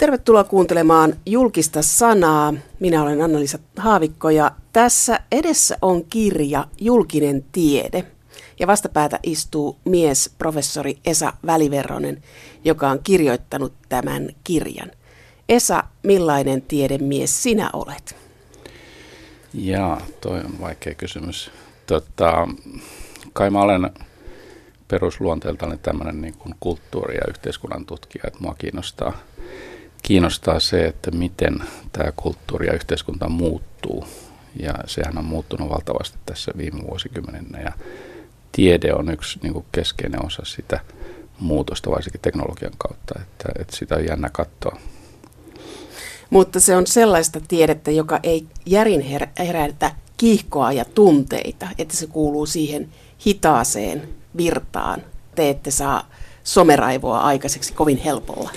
Tervetuloa kuuntelemaan julkista sanaa. Minä olen Anna-Liisa Haavikko ja tässä edessä on kirja Julkinen tiede. Ja vastapäätä istuu mies, professori Esa Väliverronen, joka on kirjoittanut tämän kirjan. Esa, millainen tiedemies sinä olet? Jaa, toi on vaikea kysymys. Tota, kai mä olen perusluonteeltani tämmöinen niin kulttuuri- ja yhteiskunnan tutkija, että mua kiinnostaa, kiinnostaa se, että miten tämä kulttuuri ja yhteiskunta muuttuu. Ja sehän on muuttunut valtavasti tässä viime vuosikymmeninä ja tiede on yksi niin kuin keskeinen osa sitä muutosta, varsinkin teknologian kautta, että, että sitä on jännä katsoa. Mutta se on sellaista tiedettä, joka ei järin herätä kiihkoa ja tunteita, että se kuuluu siihen hitaaseen virtaan. Te ette saa someraivoa aikaiseksi kovin helpolla.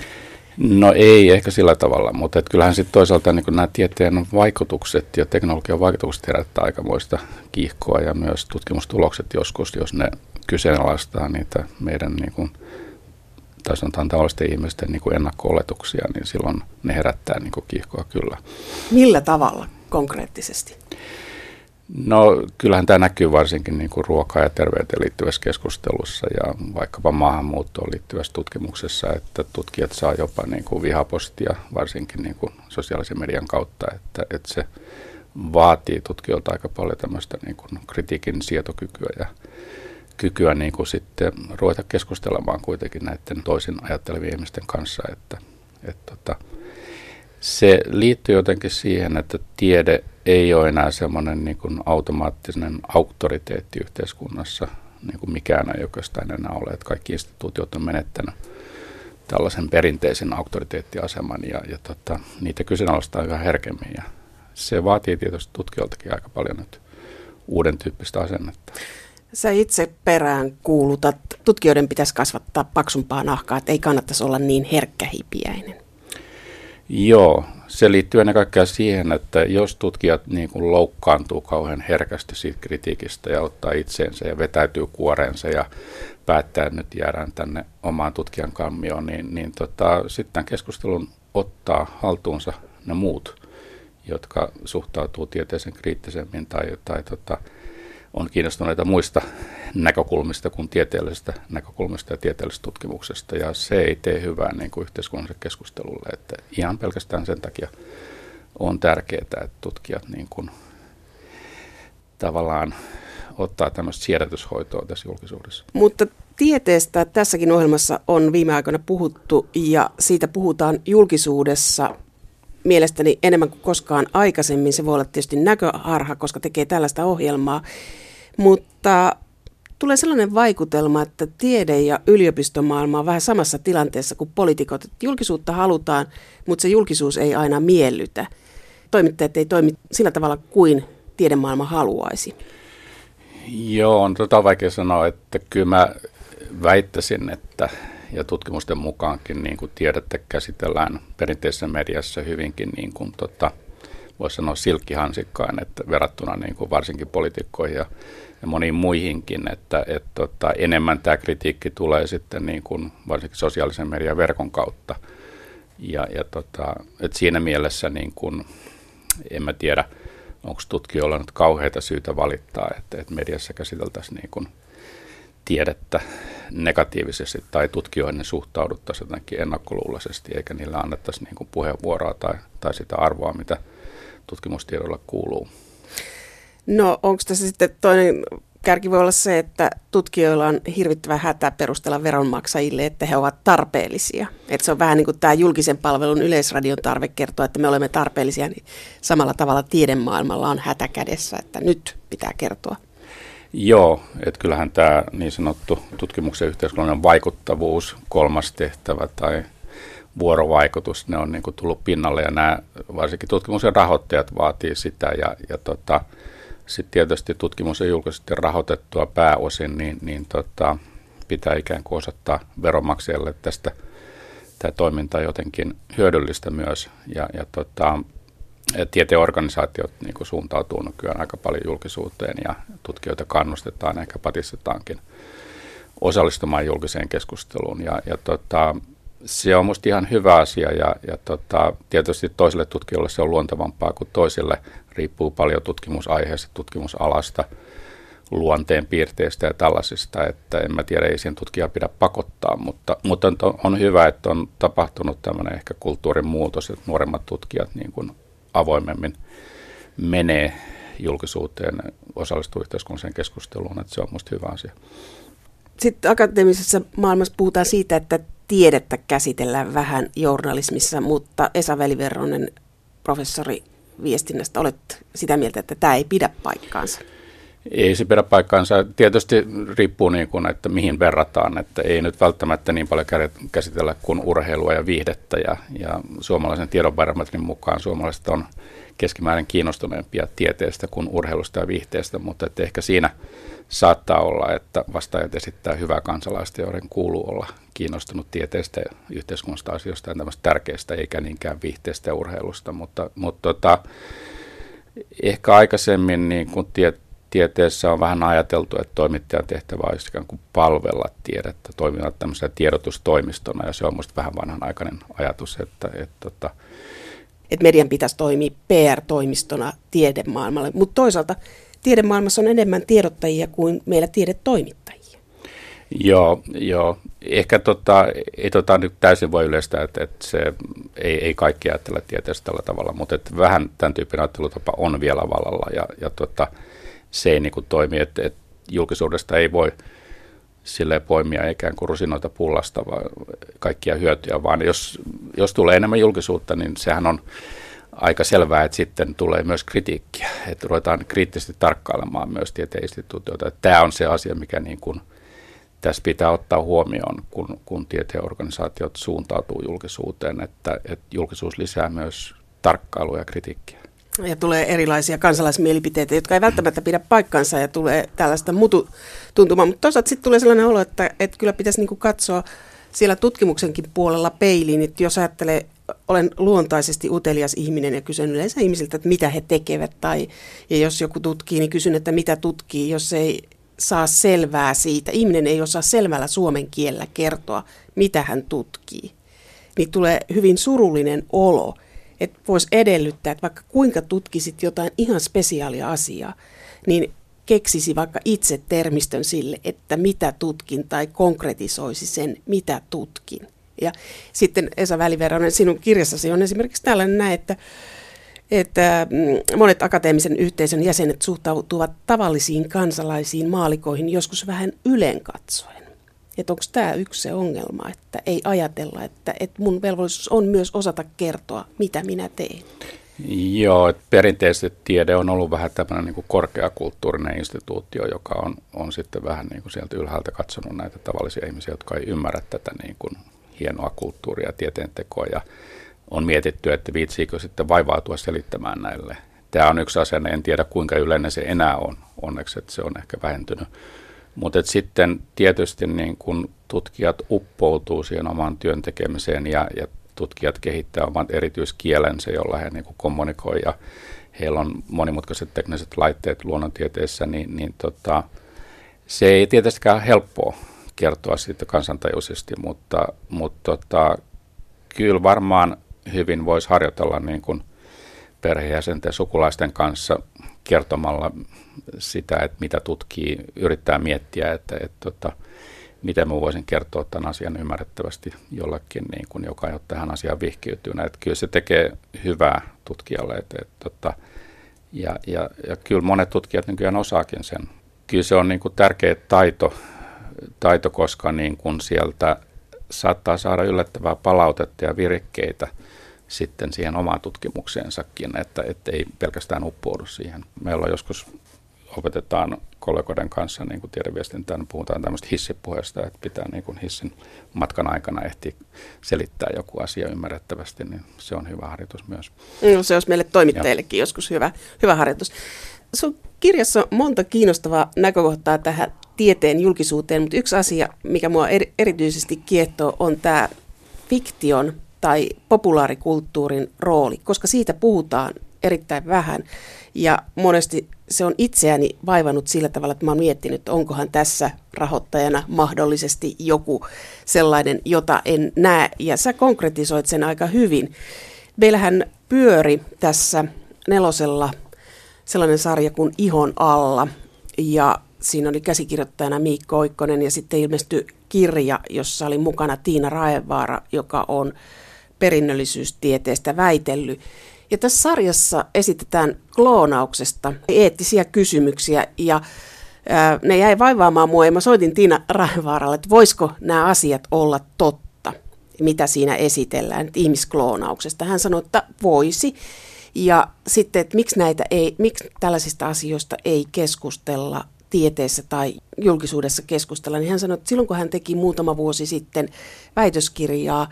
No ei ehkä sillä tavalla, mutta et kyllähän sitten toisaalta niin nämä tieteen vaikutukset ja teknologian vaikutukset herättää aikamoista kiihkoa ja myös tutkimustulokset joskus, jos ne kyseenalaistaa niitä meidän niin kuin, tai sanotaan tavallisten ihmisten niin kuin ennakko-oletuksia, niin silloin ne herättää niin kuin kiihkoa kyllä. Millä tavalla konkreettisesti? No kyllähän tämä näkyy varsinkin niin kuin ruokaan ja terveyteen liittyvässä keskustelussa ja vaikkapa maahanmuuttoon liittyvässä tutkimuksessa, että tutkijat saa jopa niin kuin vihapostia varsinkin niin kuin sosiaalisen median kautta, että, että se vaatii tutkijoilta aika paljon tämmöistä niin kuin kritiikin sietokykyä ja kykyä niin kuin sitten ruveta keskustelemaan kuitenkin näiden toisin ajattelevien ihmisten kanssa, että, että, että se liittyy jotenkin siihen, että tiede ei ole enää semmoinen niin kuin automaattinen auktoriteetti yhteiskunnassa, niin kuin mikään ei oikeastaan enää ole, että kaikki instituutiot on menettänyt tällaisen perinteisen auktoriteettiaseman ja, ja tota, niitä kyseenalaistaa yhä herkemmin ja se vaatii tietysti tutkijoiltakin aika paljon nyt uuden tyyppistä asennetta. Sä itse perään kuulutat, tutkijoiden pitäisi kasvattaa paksumpaa nahkaa, että ei kannattaisi olla niin herkkähipiäinen. Joo, se liittyy ennen kaikkea siihen, että jos tutkijat niin kuin loukkaantuu kauhean herkästi siitä kritiikistä ja ottaa itseensä ja vetäytyy kuoreensa ja päättää, että nyt jäädään tänne omaan tutkijan kammioon, niin, niin tota, sitten keskustelun ottaa haltuunsa ne muut, jotka suhtautuu tieteeseen kriittisemmin tai, tai tota, on kiinnostuneita muista näkökulmista kuin tieteellisestä näkökulmasta ja tieteellisestä tutkimuksesta. Ja se ei tee hyvää niin kuin yhteiskunnalliselle keskustelulle. Että ihan pelkästään sen takia on tärkeää, että tutkijat niin kuin tavallaan ottaa tämmöistä siedätyshoitoa tässä julkisuudessa. Mutta tieteestä tässäkin ohjelmassa on viime aikoina puhuttu ja siitä puhutaan julkisuudessa mielestäni enemmän kuin koskaan aikaisemmin. Se voi olla tietysti näköharha, koska tekee tällaista ohjelmaa. Mutta tulee sellainen vaikutelma, että tiede- ja yliopistomaailma on vähän samassa tilanteessa kuin poliitikot. Julkisuutta halutaan, mutta se julkisuus ei aina miellytä. Toimittajat ei toimi sillä tavalla kuin tiedemaailma haluaisi. Joo, on tota vaikea sanoa, että kyllä mä väittäisin, että ja tutkimusten mukaankin niin kuin tiedettä käsitellään perinteisessä mediassa hyvinkin niin kuin, tota, voisi sanoa silkkihansikkain, että verrattuna niin kuin varsinkin poliitikkoihin ja, ja moniin muihinkin, että et, tota, enemmän tämä kritiikki tulee sitten niin kuin varsinkin sosiaalisen median verkon kautta. Ja, ja tota, et siinä mielessä niin kuin, en mä tiedä, onko tutkijoilla nyt kauheita syytä valittaa, että, että mediassa käsiteltäisiin niin kuin tiedettä negatiivisesti tai tutkijoihin suhtauduttaisiin jotenkin ennakkoluuloisesti, eikä niillä annettaisi niin kuin puheenvuoroa tai, tai sitä arvoa, mitä tutkimustiedolla kuuluu. No onko tässä sitten toinen kärki voi olla se, että tutkijoilla on hirvittävä hätä perustella veronmaksajille, että he ovat tarpeellisia. Että se on vähän niin kuin tämä julkisen palvelun yleisradion tarve kertoa, että me olemme tarpeellisia, niin samalla tavalla tiedemaailmalla on hätä kädessä, että nyt pitää kertoa. Joo, että kyllähän tämä niin sanottu tutkimuksen yhteiskunnallinen vaikuttavuus, kolmas tehtävä tai vuorovaikutus, ne on niin kuin tullut pinnalle ja nämä varsinkin tutkimuksen rahoittajat vaatii sitä ja, ja tota, sitten tietysti tutkimus on julkisesti rahoitettua pääosin, niin, niin tota, pitää ikään kuin osoittaa veronmaksajalle tästä tämä toiminta jotenkin hyödyllistä myös. Ja, ja tota, tieteorganisaatiot niin kuin suuntautuu nykyään aika paljon julkisuuteen ja tutkijoita kannustetaan, ehkä patistetaankin osallistumaan julkiseen keskusteluun. Ja, ja tota, se on minusta ihan hyvä asia ja, ja tota, tietysti toiselle tutkijoille se on luontevampaa kuin toiselle. Riippuu paljon tutkimusaiheesta, tutkimusalasta, luonteen piirteistä ja tällaisista, että en mä tiedä, ei siihen tutkijaa pidä pakottaa, mutta, mutta on hyvä, että on tapahtunut tämmöinen ehkä kulttuurin muutos, että nuoremmat tutkijat niin kuin avoimemmin menee julkisuuteen, osallistuu yhteiskunnalliseen keskusteluun, että se on minusta hyvä asia. Sitten akateemisessa maailmassa puhutaan siitä, että tiedettä käsitellään vähän journalismissa, mutta Esa Väliverronen, professori viestinnästä, olet sitä mieltä, että tämä ei pidä paikkaansa. Ei se pidä paikkaansa. Tietysti riippuu niin kuin, että mihin verrataan, että ei nyt välttämättä niin paljon käsitellä kuin urheilua ja viihdettä ja, ja suomalaisen tiedonbarometrin mukaan suomalaiset on keskimäärin kiinnostuneempia tieteestä kuin urheilusta ja viihteestä, mutta että ehkä siinä saattaa olla, että vastaajat esittää hyvää kansalaista, joiden kuuluu olla kiinnostunut tieteestä yhteiskunnasta asioista ja tämmöistä tärkeistä, eikä niinkään viihteestä ja urheilusta, mutta, mutta tota, ehkä aikaisemmin niin kuin tie, tieteessä on vähän ajateltu, että toimittajan tehtävä olisi ikään kuin palvella tiedettä, toimia tämmöisenä tiedotustoimistona, ja se on minusta vähän vanhanaikainen ajatus, että, että, että tota, että median pitäisi toimia PR-toimistona tiedemaailmalle, mutta toisaalta tiedemaailmassa on enemmän tiedottajia kuin meillä tiedetoimittajia. Joo, joo. Ehkä tota, ei tota nyt täysin voi yleistää, että, että se ei, ei kaikki ajattele tieteestä tällä tavalla, mutta että vähän tämän tyyppinen ajattelutapa on vielä vallalla ja, ja tota, se ei niin kuin toimi, että, että julkisuudesta ei voi sille poimia ikään kuin rusinoita pullasta vaan kaikkia hyötyjä, vaan jos, jos tulee enemmän julkisuutta, niin sehän on aika selvää, että sitten tulee myös kritiikkiä, että ruvetaan kriittisesti tarkkailemaan myös tieteinstituutioita. Tämä on se asia, mikä niin kuin tässä pitää ottaa huomioon, kun, kun tieteenorganisaatiot suuntautuu julkisuuteen, että, että julkisuus lisää myös tarkkailua ja kritiikkiä. Ja tulee erilaisia kansalaismielipiteitä, jotka ei välttämättä pidä paikkansa ja tulee tällaista mutu tuntumaa. Mutta toisaalta sitten tulee sellainen olo, että, että kyllä pitäisi niinku katsoa siellä tutkimuksenkin puolella peiliin, että jos ajattelee, olen luontaisesti utelias ihminen ja kysyn yleensä ihmisiltä, että mitä he tekevät, tai ja jos joku tutkii, niin kysyn, että mitä tutkii, jos ei saa selvää siitä, ihminen ei osaa selvällä suomen kielellä kertoa, mitä hän tutkii, niin tulee hyvin surullinen olo, että voisi edellyttää, että vaikka kuinka tutkisit jotain ihan spesiaalia asiaa, niin keksisi vaikka itse termistön sille, että mitä tutkin tai konkretisoisi sen, mitä tutkin. Ja sitten Esa Väliveronen, sinun kirjassasi on esimerkiksi tällainen näin, että, että mm, monet akateemisen yhteisön jäsenet suhtautuvat tavallisiin kansalaisiin maalikoihin joskus vähän ylen katsoen. Että onko tämä yksi se ongelma, että ei ajatella, että, että mun velvollisuus on myös osata kertoa, mitä minä teen. Joo, että perinteisesti tiede on ollut vähän tämmöinen niin kuin korkeakulttuurinen instituutio, joka on, on sitten vähän niin kuin sieltä ylhäältä katsonut näitä tavallisia ihmisiä, jotka ei ymmärrä tätä niin kuin hienoa kulttuuria ja tieteentekoa ja on mietitty, että viitsiikö sitten vaivautua selittämään näille. Tämä on yksi asia, en tiedä kuinka yleinen se enää on, onneksi että se on ehkä vähentynyt. Mutta sitten tietysti niin kun tutkijat uppoutuu siihen omaan työn tekemiseen ja, ja tutkijat kehittää omat erityiskielensä, jolla he niin kommunikoi ja heillä on monimutkaiset tekniset laitteet luonnontieteessä, niin, niin tota, se ei tietystikään helppoa kertoa siitä kansantajuisesti, mutta, mutta tota, kyllä varmaan hyvin voisi harjoitella niin kuin perheenjäsenten sukulaisten kanssa kertomalla sitä, että mitä tutkii, yrittää miettiä, että, että, että tota, miten mä voisin kertoa tämän asian ymmärrettävästi jollekin, niin kuin, joka ei ole tähän asiaan vihkiytynyt. Että kyllä se tekee hyvää tutkijalle. Että, että, että, tota, ja, ja, ja kyllä monet tutkijat nykyään osaakin sen. Kyllä se on niin kuin tärkeä taito, taito koska niin kuin sieltä saattaa saada yllättävää palautetta ja virkkeitä sitten siihen omaan tutkimukseensakin, että, että ei pelkästään uppoudu siihen. Meillä on joskus opetetaan kollegoiden kanssa niin kuin tiedeviestintään, puhutaan tämmöistä hissipuheesta, että pitää niin kuin hissin matkan aikana ehti selittää joku asia ymmärrettävästi, niin se on hyvä harjoitus myös. No, se olisi meille toimittajillekin ja. joskus hyvä, hyvä harjoitus. Sun kirjassa on monta kiinnostavaa näkökohtaa tähän tieteen julkisuuteen, mutta yksi asia, mikä mua erityisesti kiehtoo, on tämä fiktion tai populaarikulttuurin rooli, koska siitä puhutaan erittäin vähän ja monesti se on itseäni vaivannut sillä tavalla, että mä oon miettinyt, onkohan tässä rahoittajana mahdollisesti joku sellainen, jota en näe. Ja sä konkretisoit sen aika hyvin. Meillähän pyöri tässä nelosella sellainen sarja kuin Ihon alla. Ja siinä oli käsikirjoittajana Miikko Oikkonen ja sitten ilmestyi kirja, jossa oli mukana Tiina Raevaara, joka on perinnöllisyystieteestä väitellyt. Ja tässä sarjassa esitetään kloonauksesta eettisiä kysymyksiä ja ää, ne jäi vaivaamaan mua ja mä soitin Tiina Raevaaralle, että voisiko nämä asiat olla totta, mitä siinä esitellään, että ihmiskloonauksesta. Hän sanoi, että voisi. Ja sitten, että miksi, näitä ei, miksi tällaisista asioista ei keskustella tieteessä tai julkisuudessa keskustella, niin hän sanoi, että silloin kun hän teki muutama vuosi sitten väitöskirjaa,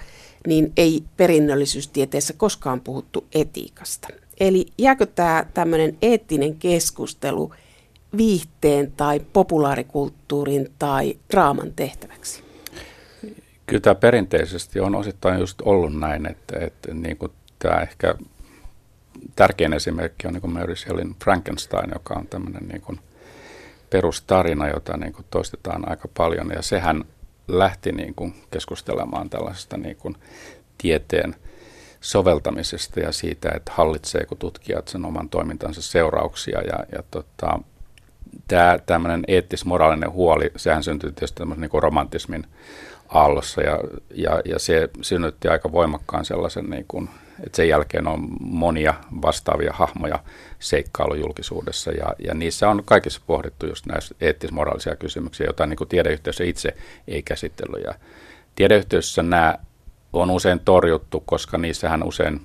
niin ei perinnöllisyystieteessä koskaan puhuttu etiikasta. Eli jääkö tämä tämmöinen eettinen keskustelu viihteen tai populaarikulttuurin tai draaman tehtäväksi? Kyllä tämä perinteisesti on osittain just ollut näin, että, että niin kuin tämä ehkä tärkein esimerkki on niin kuin Mary Shelleyn Frankenstein, joka on tämmöinen niin kuin perustarina, jota niin kuin toistetaan aika paljon. Ja sehän lähti niin kuin keskustelemaan tällaisesta niin kuin tieteen soveltamisesta ja siitä, että hallitseeko tutkijat sen oman toimintansa seurauksia. Ja, ja tota, tämä tämmöinen eettis-moraalinen huoli, sehän syntyi tietysti tämmöisen niin romantismin aallossa ja, ja, ja se synnytti aika voimakkaan sellaisen niin kuin et sen jälkeen on monia vastaavia hahmoja seikkailujulkisuudessa ja, ja niissä on kaikissa pohdittu just näissä eettis-moraalisia kysymyksiä, joita niin tiedeyhteisö itse ei käsitellyt. Ja tiedeyhteisössä nämä on usein torjuttu, koska niissähän usein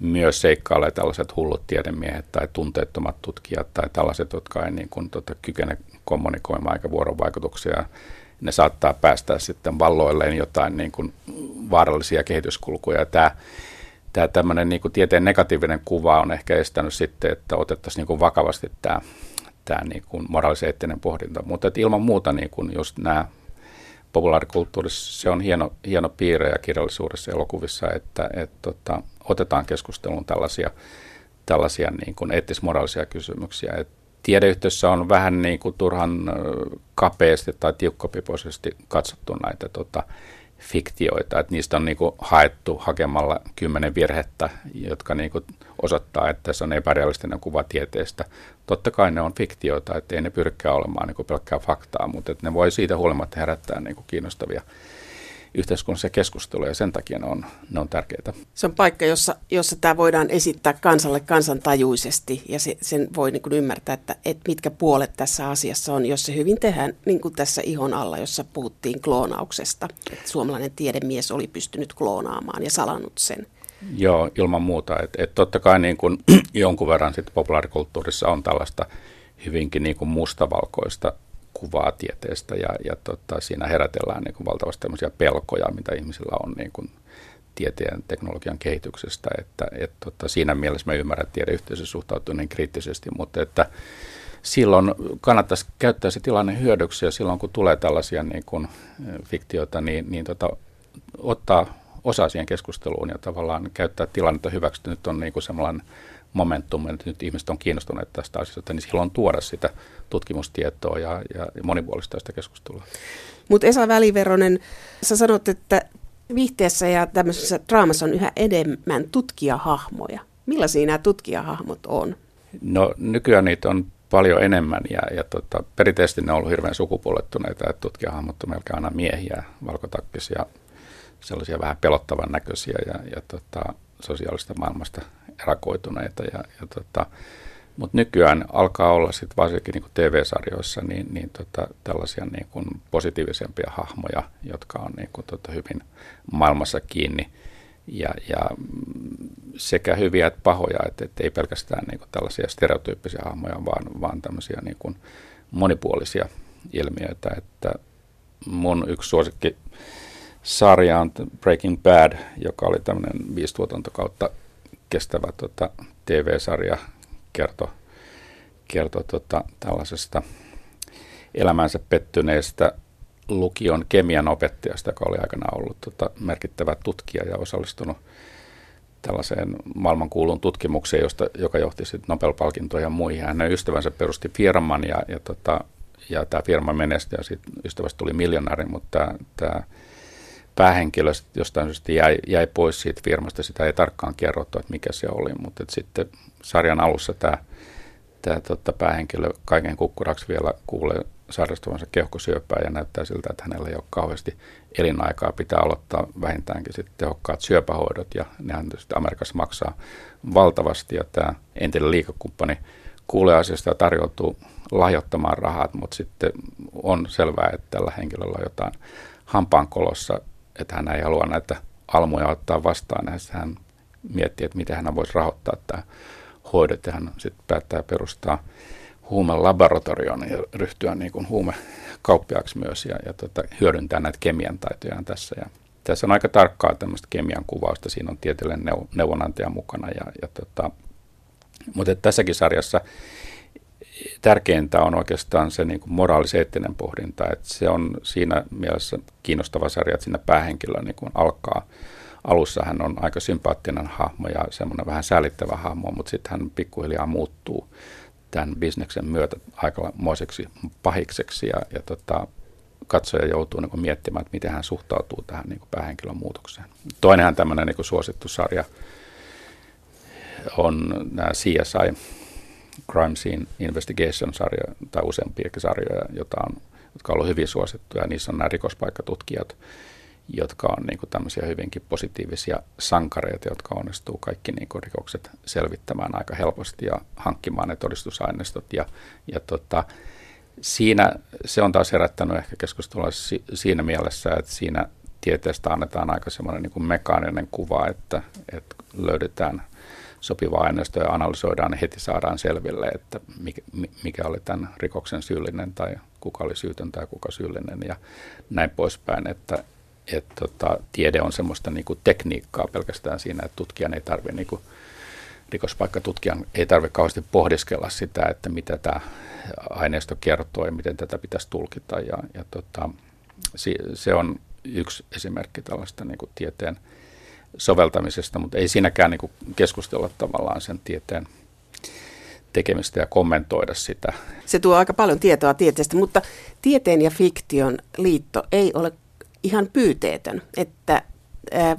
myös seikkailee tällaiset hullut tiedemiehet tai tunteettomat tutkijat tai tällaiset, jotka ei niin kuin, tota, kykene kommunikoimaan eikä vuorovaikutuksia. Ne saattaa päästä sitten valloilleen jotain niin kuin vaarallisia kehityskulkuja. Tämä tämä tämmöinen niin tieteen negatiivinen kuva on ehkä estänyt sitten, että otettaisiin niin kuin vakavasti tämä, tämä niin kuin eettinen pohdinta. Mutta että ilman muuta niin kuin just nämä populaarikulttuurissa se on hieno, hieno piirre ja kirjallisuudessa ja elokuvissa, että et, tota, otetaan keskusteluun tällaisia, tällaisia niin kuin eettis-moraalisia kysymyksiä. Et tiedeyhteisössä on vähän niin kuin turhan kapeasti tai tiukkopipoisesti katsottu näitä tota, fiktioita, että niistä on niin kuin haettu hakemalla kymmenen virhettä, jotka niin kuin osoittaa, että se on epärealistinen kuva tieteestä. Totta kai ne on fiktioita, että ei ne pyrkkää olemaan niin kuin pelkkää faktaa, mutta että ne voi siitä huolimatta herättää niin kuin kiinnostavia yhteiskunnallisia keskusteluja ja sen takia ne on, ne on tärkeitä. Se on paikka, jossa, jossa tämä voidaan esittää kansalle kansantajuisesti ja se, sen voi niin kuin ymmärtää, että, että mitkä puolet tässä asiassa on, jos se hyvin tehdään niin kuin tässä ihon alla, jossa puhuttiin kloonauksesta. Että suomalainen tiedemies oli pystynyt kloonaamaan ja salannut sen. Joo, ilman muuta. Et, et totta kai niin kun, jonkun verran sit populaarikulttuurissa on tällaista hyvinkin niin kuin mustavalkoista kuvaa tieteestä ja, ja tota, siinä herätellään niin kuin valtavasti tämmöisiä pelkoja, mitä ihmisillä on niin kuin tieteen teknologian kehityksestä. Että, et, tota, siinä mielessä mä ymmärrän, että tiedeyhteisö suhtautuu niin kriittisesti, mutta että silloin kannattaisi käyttää se tilanne hyödyksi ja silloin kun tulee tällaisia niin kuin, fiktioita, niin, niin tota, ottaa osa siihen keskusteluun ja tavallaan käyttää tilannetta hyväksi. Nyt on niin kuin sellainen momentum, että nyt ihmiset on kiinnostuneet tästä asiasta, niin silloin tuoda sitä tutkimustietoa ja, ja monipuolista sitä keskustelua. Mutta Esa Väliveronen, sä sanot, että viihteessä ja tämmöisessä draamassa on yhä enemmän tutkijahahmoja. Millaisia nämä tutkijahahmot on? No nykyään niitä on paljon enemmän ja, ja tota, perinteisesti ne on ollut hirveän sukupuolettuneita, että tutkijahahmot on melkein aina miehiä, valkotakkisia, sellaisia vähän pelottavan näköisiä ja, ja tota, sosiaalista maailmasta erakoituneita. Ja, ja tota, mutta nykyään alkaa olla sit varsinkin niin TV-sarjoissa niin, niin tota, tällaisia niin kuin positiivisempia hahmoja, jotka on niin kuin, tota, hyvin maailmassa kiinni ja, ja sekä hyviä että pahoja, että, että ei pelkästään niin kuin tällaisia stereotyyppisiä hahmoja, vaan, vaan tämmöisiä niin kuin monipuolisia ilmiöitä. Että mun yksi suosikki sarja on Breaking Bad, joka oli tämmöinen viisi tuotantokautta kestävä tota, TV-sarja, kertoi kerto, tota, tällaisesta elämänsä pettyneestä lukion kemian opettajasta, joka oli aikana ollut tota, merkittävä tutkija ja osallistunut tällaiseen maailmankuuluun tutkimukseen, josta, joka johti sitten Nobel-palkintoihin ja muihin. Hänen ystävänsä perusti firman ja, ja, tota, ja tämä firma menestyi ja sitten ystävästä tuli miljonääri, mutta tämä päähenkilö jostain syystä jäi, jäi pois siitä firmasta. Sitä ei tarkkaan kerrottu, että mikä se oli, mutta sitten sarjan alussa tämä, tämä tota, päähenkilö kaiken kukkuraksi vielä kuulee sairastuvansa keuhkosyöpää ja näyttää siltä, että hänellä ei ole kauheasti elinaikaa. Pitää aloittaa vähintäänkin sitten tehokkaat syöpähoidot ja nehän sitten Amerikassa maksaa valtavasti ja tämä entinen liikakumppani kuulee asiasta ja tarjoutuu lahjoittamaan rahat, mutta sitten on selvää, että tällä henkilöllä on jotain hampaankolossa, että hän ei halua näitä almuja ottaa vastaan. Ja hän miettii, että miten hän voisi rahoittaa tämä hoidot ja hän sitten päättää perustaa huumelaboratorion ja ryhtyä niin kuin huumekauppiaaksi myös ja, ja tota, hyödyntää näitä kemian taitojaan tässä. Ja tässä on aika tarkkaa tämmöistä kemian kuvausta, siinä on tieteellinen neuvonantaja mukana. Ja, ja tota, mutta tässäkin sarjassa tärkeintä on oikeastaan se niin moraalis-eettinen pohdinta, että se on siinä mielessä kiinnostava sarja, että siinä päähenkilö niin kuin alkaa. Alussa hän on aika sympaattinen hahmo ja semmoinen vähän säälittävä hahmo, mutta sitten hän pikkuhiljaa muuttuu tämän bisneksen myötä aikamoiseksi pahikseksi ja, ja tota, katsoja joutuu niin miettimään, että miten hän suhtautuu tähän niin päähenkilön muutokseen. Toinenhan tämmöinen niin suosittu sarja on nämä CSI, Crime Scene Investigation-sarja, tai useampiakin sarjoja, jota on, jotka on ollut hyvin suosittuja. Niissä on nämä rikospaikkatutkijat, jotka on niin kuin tämmöisiä hyvinkin positiivisia sankareita, jotka onnistuu kaikki niin kuin rikokset selvittämään aika helposti ja hankkimaan ne todistusaineistot. Ja, ja tota, siinä se on taas herättänyt ehkä keskustelua siinä mielessä, että siinä tieteestä annetaan aika semmoinen niin mekaaninen kuva, että, että löydetään sopivaa aineistoa ja analysoidaan ja heti saadaan selville, että mikä, mikä oli tämän rikoksen syyllinen tai kuka oli syytön tai kuka syyllinen ja näin poispäin, että, että tota, tiede on semmoista niin kuin tekniikkaa pelkästään siinä, että tutkijan ei tarvitse niin kuin, rikospaikkatutkijan ei tarvitse kauheasti pohdiskella sitä, että mitä tämä aineisto kertoo ja miten tätä pitäisi tulkita. Ja, ja tota, se on yksi esimerkki tällaista niin kuin tieteen soveltamisesta, mutta ei siinäkään niin keskustella tavallaan sen tieteen tekemistä ja kommentoida sitä. Se tuo aika paljon tietoa tieteestä, mutta tieteen ja fiktion liitto ei ole ihan pyyteetön, että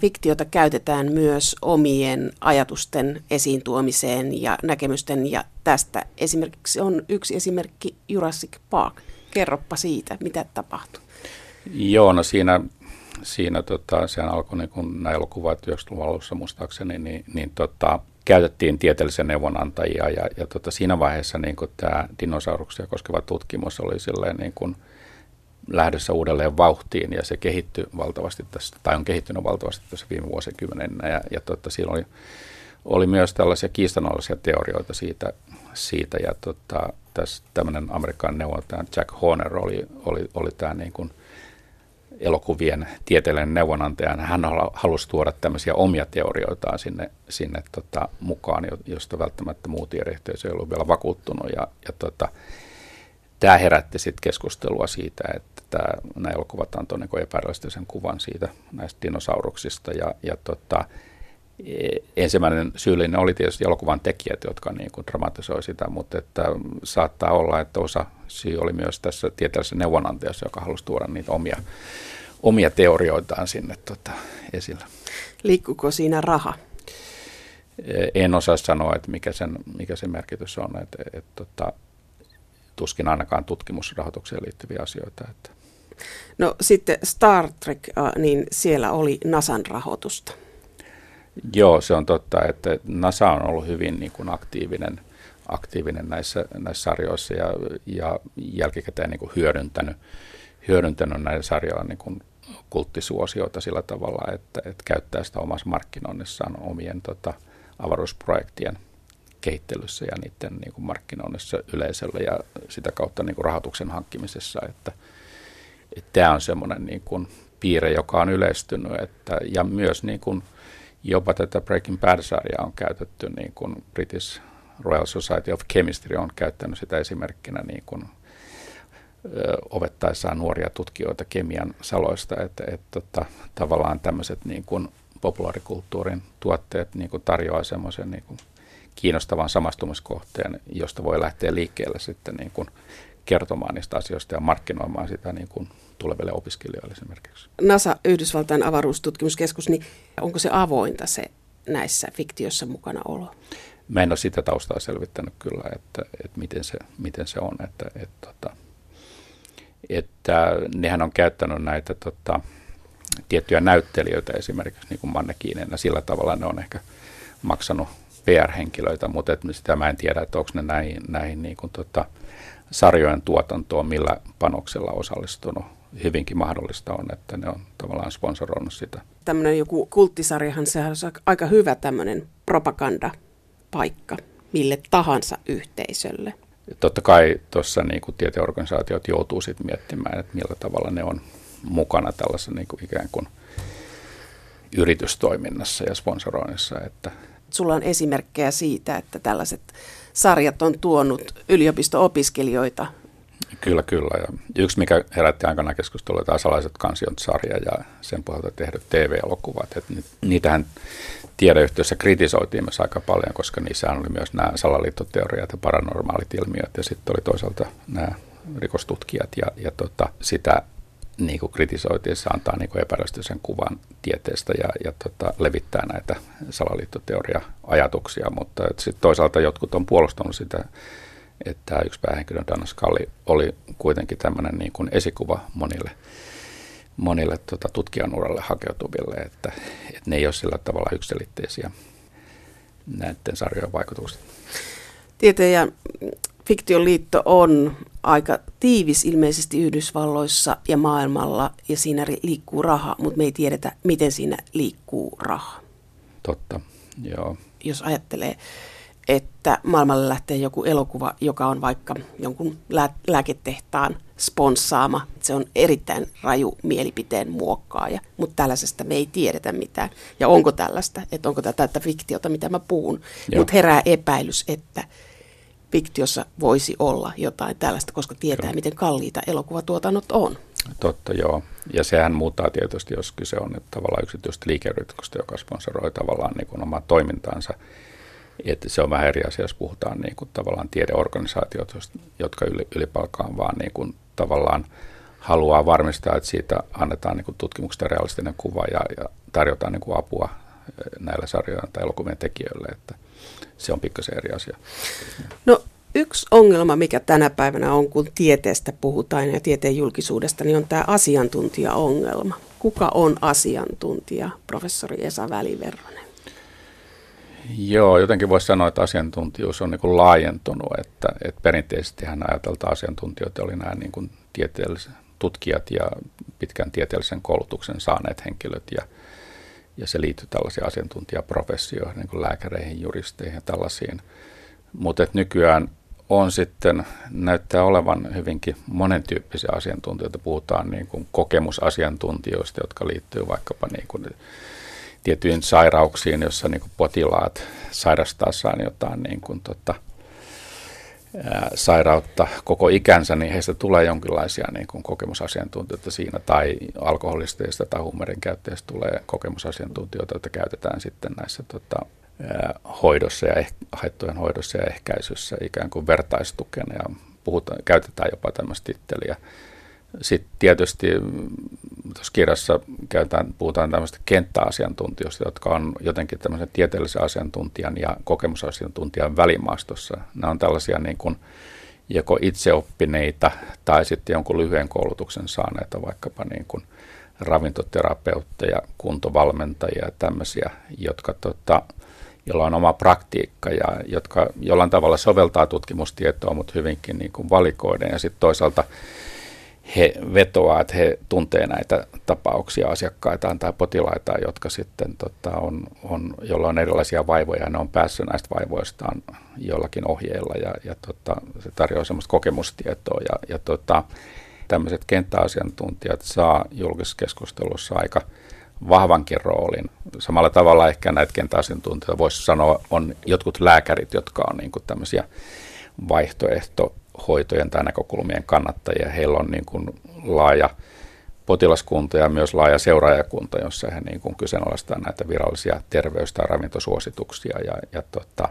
fiktiota käytetään myös omien ajatusten esiin tuomiseen ja näkemysten ja tästä esimerkiksi on yksi esimerkki Jurassic Park. Kerroppa siitä, mitä tapahtui. Joo, no siinä, siinä tota, sehän alkoi niin kun nämä elokuvat 90-luvun alussa muistaakseni, niin, niin tota, käytettiin tieteellisiä neuvonantajia ja, ja tota, siinä vaiheessa niin tämä dinosauruksia koskeva tutkimus oli silleen niin kuin – lähdössä uudelleen vauhtiin ja se kehittyi valtavasti tässä, tai on kehittynyt valtavasti tässä viime vuosikymmeninä. Ja, ja totta, siinä oli, oli myös tällaisia kiistanalaisia teorioita siitä, siitä. Ja tota, tässä tämmöinen amerikkalainen neuvonantaja Jack Horner oli, oli, oli tämä niin kuin elokuvien tieteellinen neuvonantaja. Hän halusi tuoda tämmöisiä omia teorioitaan sinne, sinne tota, mukaan, josta välttämättä muu tiedeyhteisö ei ollut vielä vakuuttunut ja, ja tota, tämä herätti sitten keskustelua siitä, että tämä, nämä elokuvat antoi niin epärealistisen kuvan siitä näistä dinosauruksista. Ja, ja tota, ensimmäinen syyllinen oli tietysti elokuvan tekijät, jotka niin kuin dramatisoi sitä, mutta että saattaa olla, että osa syy oli myös tässä tieteellisessä neuvonantajassa, joka halusi tuoda niitä omia, omia teorioitaan sinne tota, esille. Liikkuuko siinä raha? E, en osaa sanoa, että mikä sen, mikä sen merkitys on. Että, että, että, tota, tuskin ainakaan tutkimusrahoitukseen liittyviä asioita. Että. No sitten Star Trek, niin siellä oli NASAn rahoitusta. Joo, se on totta, että NASA on ollut hyvin niin kuin aktiivinen, aktiivinen näissä, näissä sarjoissa ja, ja jälkikäteen niin kuin hyödyntänyt, hyödyntänyt näiden sarjoilla niin kuin kulttisuosioita sillä tavalla, että, että käyttää sitä omassa markkinoinnissaan omien tota, avaruusprojektien kehittelyssä ja niiden niin kuin markkinoinnissa yleisölle ja sitä kautta niin kuin rahoituksen hankkimisessa. Että, että tämä on semmoinen niin kuin piirre, joka on yleistynyt. Että, ja myös niin kuin jopa tätä Breaking Bad-sarjaa on käytetty, niin kuin British Royal Society of Chemistry on käyttänyt sitä esimerkkinä niin kuin, ovettaessaan nuoria tutkijoita kemian saloista, että, että, että tavallaan tämmöiset niin kuin populaarikulttuurin tuotteet niin kuin tarjoaa semmoisen niin kuin kiinnostavan samastumiskohteen, josta voi lähteä liikkeelle sitten niin kuin kertomaan niistä asioista ja markkinoimaan sitä niin kuin tuleville opiskelijoille esimerkiksi. NASA, Yhdysvaltain avaruustutkimuskeskus, niin onko se avointa se näissä fiktiossa mukana olo? Mä en ole sitä taustaa selvittänyt kyllä, että, että miten, se, miten se on. Että, että, että, että nehän on käyttänyt näitä tota, tiettyjä näyttelijöitä esimerkiksi niin kuin mannekiineina. Sillä tavalla ne on ehkä maksanut PR-henkilöitä, mutta et sitä mä en tiedä, että onko ne näihin, näihin niin kuin, tota, sarjojen tuotantoon millä panoksella osallistunut. Hyvinkin mahdollista on, että ne on tavallaan sponsoroinut sitä. Tämmöinen joku kulttisarjahan, sehän on aika hyvä tämmöinen propagandapaikka mille tahansa yhteisölle. Totta kai tuossa niin tieteorganisaatiot joutuu sitten miettimään, että millä tavalla ne on mukana tällaisessa niin kuin ikään kuin yritystoiminnassa ja sponsoroinnissa. Että. Sulla on esimerkkejä siitä, että tällaiset sarjat on tuonut yliopisto-opiskelijoita Kyllä, kyllä. Ja yksi, mikä herätti aikana keskustelua, tämä salaiset kansiot-sarja ja sen pohjalta tehdyt TV-elokuvat. Että niitähän tiedeyhtiössä kritisoitiin myös aika paljon, koska niissä oli myös nämä salaliittoteoriat ja paranormaalit ilmiöt ja sitten oli toisaalta nämä rikostutkijat ja, ja tota, sitä niin kuin kritisoitiin, se antaa niin epärästyisen kuvan tieteestä ja, ja tota, levittää näitä salaliittoteoria-ajatuksia, mutta sitten toisaalta jotkut on puolustanut sitä, että yksi päähenkilö Dana Scully oli kuitenkin tämmöinen niin kuin esikuva monille, monille tota, tutkijan uralle hakeutuville, että, että ne ei ole sillä tavalla yksilitteisiä näiden sarjojen vaikutukset. Tieteen ja fiktion liitto on aika tiivis ilmeisesti Yhdysvalloissa ja maailmalla ja siinä liikkuu raha, mutta me ei tiedetä, miten siinä liikkuu raha. Totta, joo. Jos ajattelee, että maailmalle lähtee joku elokuva, joka on vaikka jonkun lää- lääketehtaan sponssaama. Se on erittäin raju mielipiteen muokkaaja, mutta tällaisesta me ei tiedetä mitään. Ja onko tällaista, että onko tätä, tätä fiktiota, mitä mä puhun. Mutta herää epäilys, että fiktiossa voisi olla jotain tällaista, koska tietää, Kyllä. miten kalliita elokuvatuotannot on. Totta, joo. Ja sehän muuttaa tietysti, jos kyse on että tavallaan yksityistä liikeyritystä, joka sponsoroi tavallaan niin kuin omaa toimintaansa. Että se on vähän eri asia, jos puhutaan niin kuin tavallaan tiedeorganisaatiot, jotka ylipalkaan vaan niin kuin tavallaan haluaa varmistaa, että siitä annetaan niin kuin tutkimuksesta realistinen kuva ja, ja tarjotaan niin kuin apua näillä sarjoilla tai elokuvien tekijöille. Että se on pikkasen eri asia. No yksi ongelma, mikä tänä päivänä on, kun tieteestä puhutaan ja tieteen julkisuudesta, niin on tämä asiantuntijaongelma. Kuka on asiantuntija, professori Esa Väliverronen? Joo, jotenkin voisi sanoa, että asiantuntijuus on niin kuin laajentunut, että, että perinteisesti hän ajatelta asiantuntijoita oli nämä niin kuin tieteelliset tutkijat ja pitkän tieteellisen koulutuksen saaneet henkilöt ja ja se liittyy tällaisiin asiantuntijaprofessioihin, niin kuin lääkäreihin, juristeihin ja tällaisiin. Mutta nykyään on sitten, näyttää olevan hyvinkin monentyyppisiä asiantuntijoita. Puhutaan niin kuin kokemusasiantuntijoista, jotka liittyy vaikkapa niin kuin tiettyihin sairauksiin, jossa niin kuin potilaat sairastaessaan jotain niin kuin tota, sairautta koko ikänsä, niin heistä tulee jonkinlaisia niin kuin kokemusasiantuntijoita siinä, tai alkoholisteista tai huumerin käyttäjistä tulee kokemusasiantuntijoita, joita käytetään sitten näissä tota, hoidossa ja eh, haittojen hoidossa ja ehkäisyssä ikään kuin vertaistukena, ja puhutaan, käytetään jopa tämmöistä titteliä sitten tietysti tuossa kirjassa käytetään, puhutaan tämmöistä kenttäasiantuntijoista, jotka on jotenkin tämmöisen tieteellisen asiantuntijan ja kokemusasiantuntijan välimaastossa. Nämä on tällaisia niin kuin joko itseoppineita tai sitten jonkun lyhyen koulutuksen saaneita, vaikkapa niin kuin ravintoterapeutteja, kuntovalmentajia ja tämmöisiä, jotka tota, jolla on oma praktiikka ja jotka jollain tavalla soveltaa tutkimustietoa, mutta hyvinkin niin kuin valikoiden. Ja sitten toisaalta he vetoaa, että he tuntee näitä tapauksia asiakkaitaan tai potilaitaan, jotka sitten tota, on, on, jolla on erilaisia vaivoja ja ne on päässyt näistä vaivoistaan jollakin ohjeilla ja, ja tota, se tarjoaa semmoista kokemustietoa ja, ja tota, tämmöiset kenttäasiantuntijat saa julkisessa keskustelussa aika vahvankin roolin. Samalla tavalla ehkä näitä kenttäasiantuntijoita voisi sanoa on jotkut lääkärit, jotka on niin kuin tämmöisiä vaihtoehto hoitojen tai näkökulmien kannattajia. Heillä on niin kuin laaja potilaskunta ja myös laaja seuraajakunta, jossa he niin kuin kyseenalaistaa näitä virallisia terveys- tai ravintosuosituksia. Ja, ja tota,